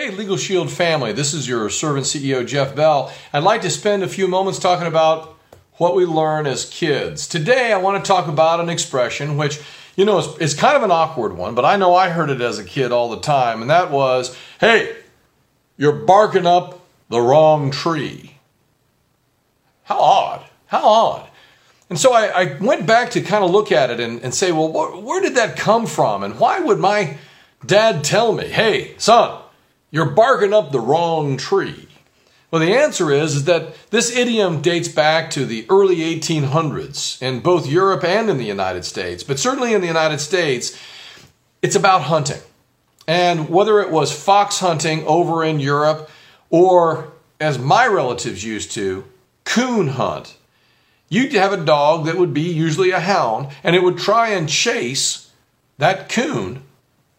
Hey, Legal Shield family, this is your servant CEO, Jeff Bell. I'd like to spend a few moments talking about what we learn as kids. Today, I want to talk about an expression which, you know, is, is kind of an awkward one, but I know I heard it as a kid all the time, and that was, hey, you're barking up the wrong tree. How odd. How odd. And so I, I went back to kind of look at it and, and say, well, wh- where did that come from? And why would my dad tell me, hey, son, you're barking up the wrong tree? Well, the answer is, is that this idiom dates back to the early 1800s in both Europe and in the United States. But certainly in the United States, it's about hunting. And whether it was fox hunting over in Europe or, as my relatives used to, coon hunt you'd have a dog that would be usually a hound, and it would try and chase that coon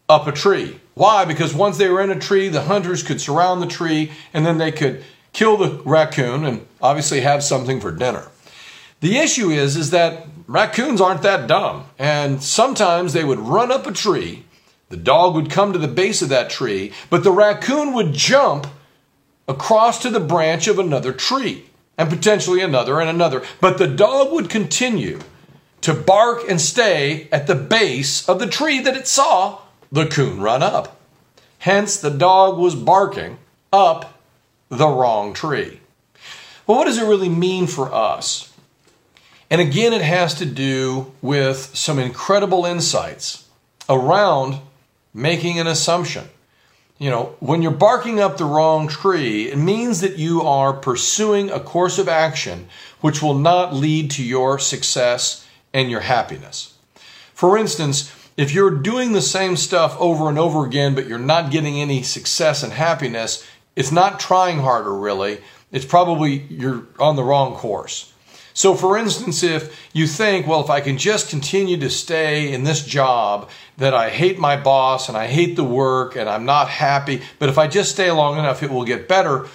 up a tree. Why? Because once they were in a tree, the hunters could surround the tree and then they could kill the raccoon and obviously have something for dinner. The issue is is that raccoons aren't that dumb, and sometimes they would run up a tree, the dog would come to the base of that tree, but the raccoon would jump across to the branch of another tree and potentially another and another. But the dog would continue to bark and stay at the base of the tree that it saw the coon run up. Hence, the dog was barking up the wrong tree. Well, what does it really mean for us? And again, it has to do with some incredible insights around making an assumption you know, when you're barking up the wrong tree, it means that you are pursuing a course of action which will not lead to your success and your happiness. For instance, if you're doing the same stuff over and over again, but you're not getting any success and happiness, it's not trying harder, really. It's probably you're on the wrong course. So, for instance, if you think, well, if I can just continue to stay in this job, that I hate my boss and I hate the work and I'm not happy, but if I just stay long enough, it will get better,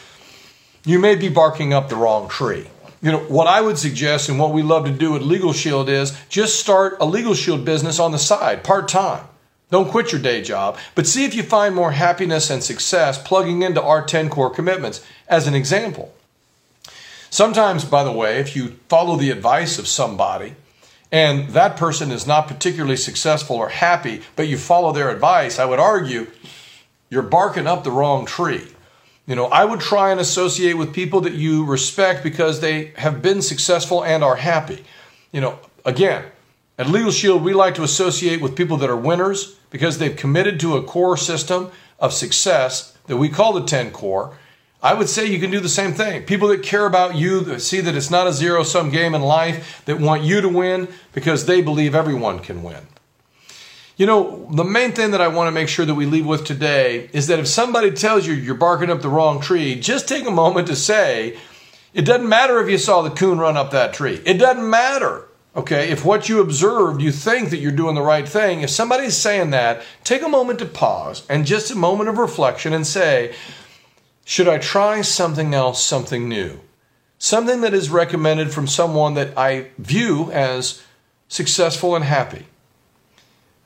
you may be barking up the wrong tree. You know, what I would suggest and what we love to do at Legal Shield is just start a Legal Shield business on the side, part time. Don't quit your day job, but see if you find more happiness and success plugging into our 10 core commitments as an example. Sometimes, by the way, if you follow the advice of somebody and that person is not particularly successful or happy, but you follow their advice, I would argue you're barking up the wrong tree. You know, I would try and associate with people that you respect because they have been successful and are happy. You know, again, at Legal Shield, we like to associate with people that are winners because they've committed to a core system of success that we call the 10 core I would say you can do the same thing. People that care about you, that see that it's not a zero sum game in life, that want you to win because they believe everyone can win. You know, the main thing that I want to make sure that we leave with today is that if somebody tells you you're barking up the wrong tree, just take a moment to say, it doesn't matter if you saw the coon run up that tree. It doesn't matter. Okay, if what you observed, you think that you're doing the right thing, if somebody's saying that, take a moment to pause and just a moment of reflection and say, should I try something else, something new? Something that is recommended from someone that I view as successful and happy.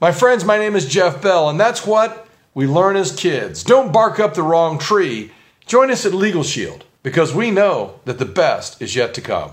My friends, my name is Jeff Bell, and that's what we learn as kids. Don't bark up the wrong tree. Join us at Legal Shield because we know that the best is yet to come.